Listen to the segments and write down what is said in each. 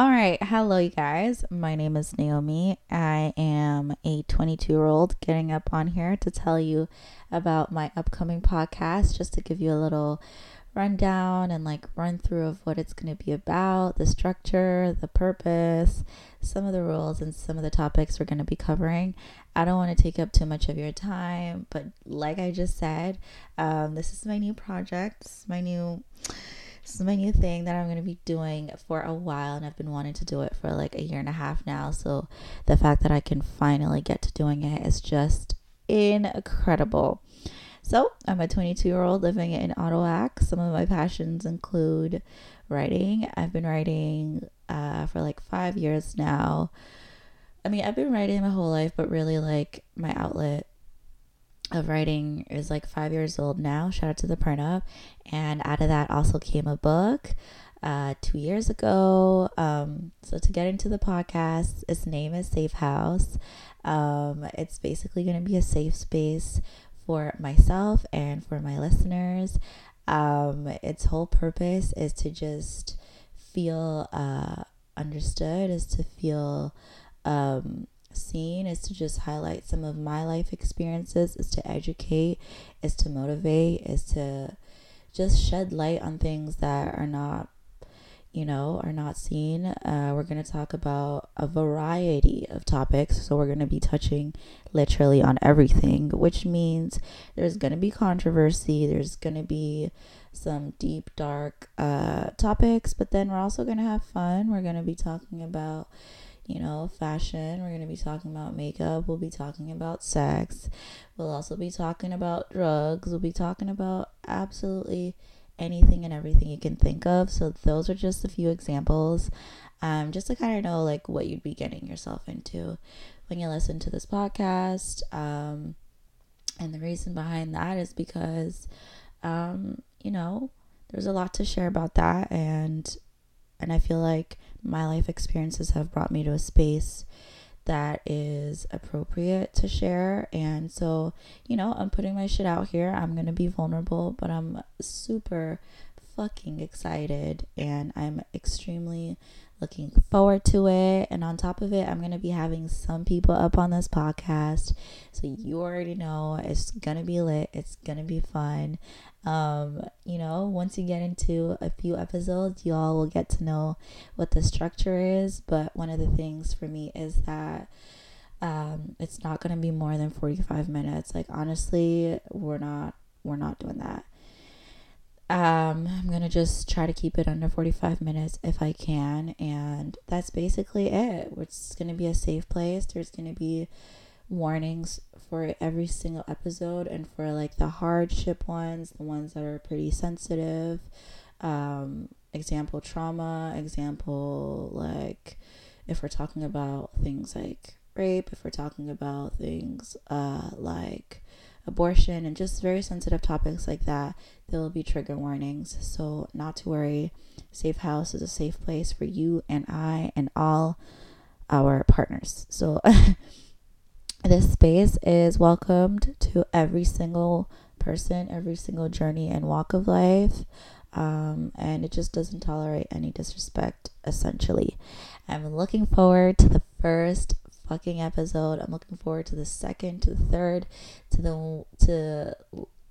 All right, hello, you guys. My name is Naomi. I am a 22 year old getting up on here to tell you about my upcoming podcast, just to give you a little rundown and like run through of what it's going to be about, the structure, the purpose, some of the rules, and some of the topics we're going to be covering. I don't want to take up too much of your time, but like I just said, um, this is my new project, my new this is my new thing that I'm going to be doing for a while, and I've been wanting to do it for like a year and a half now. So the fact that I can finally get to doing it is just incredible. So I'm a 22 year old living in Ottawa. Some of my passions include writing. I've been writing uh, for like five years now. I mean, I've been writing my whole life, but really, like, my outlet of writing is like five years old now. Shout out to the Print And out of that also came a book uh, two years ago. Um, so to get into the podcast, its name is Safehouse. Um, it's basically going to be a safe space for myself and for my listeners. Um, its whole purpose is to just feel uh, understood, is to feel um, seen is to just highlight some of my life experiences, is to educate, is to motivate, is to just shed light on things that are not, you know, are not seen. Uh, we're going to talk about a variety of topics. So we're going to be touching literally on everything, which means there's going to be controversy, there's going to be some deep, dark uh, topics, but then we're also going to have fun. We're going to be talking about you know, fashion. We're going to be talking about makeup. We'll be talking about sex. We'll also be talking about drugs. We'll be talking about absolutely anything and everything you can think of. So, those are just a few examples, um, just to kind of know like what you'd be getting yourself into when you listen to this podcast. Um, and the reason behind that is because, um, you know, there's a lot to share about that, and and I feel like my life experiences have brought me to a space that is appropriate to share. And so, you know, I'm putting my shit out here. I'm going to be vulnerable, but I'm super fucking excited and I'm extremely looking forward to it. And on top of it, I'm going to be having some people up on this podcast. So you already know it's going to be lit, it's going to be fun. Um, you know, once you get into a few episodes, y'all will get to know what the structure is. But one of the things for me is that um, it's not going to be more than 45 minutes. Like, honestly, we're not. We're not doing that. Um, I'm gonna just try to keep it under 45 minutes if I can, and that's basically it. It's gonna be a safe place. There's gonna be warnings for every single episode, and for like the hardship ones, the ones that are pretty sensitive, um, example trauma, example like if we're talking about things like rape, if we're talking about things uh, like abortion and just very sensitive topics like that, there will be trigger warnings. So, not to worry, Safehouse is a safe place for you and I and all our partners. So, this space is welcomed to every single person, every single journey and walk of life. Um, and it just doesn't tolerate any disrespect, essentially. I'm looking forward to the first fucking episode. I'm looking forward to the second, to the third, to the to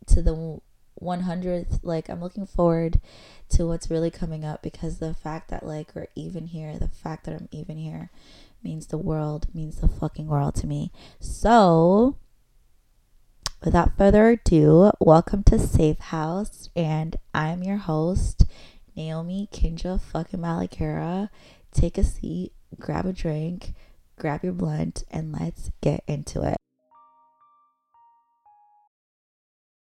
to the 100th. Like I'm looking forward to what's really coming up because the fact that like we're even here, the fact that I'm even here means the world, means the fucking world to me. So, without further ado, welcome to Safehouse and I'm your host, Naomi Kinja fucking Malakara. Take a seat, grab a drink, grab your blunt, and let's get into it.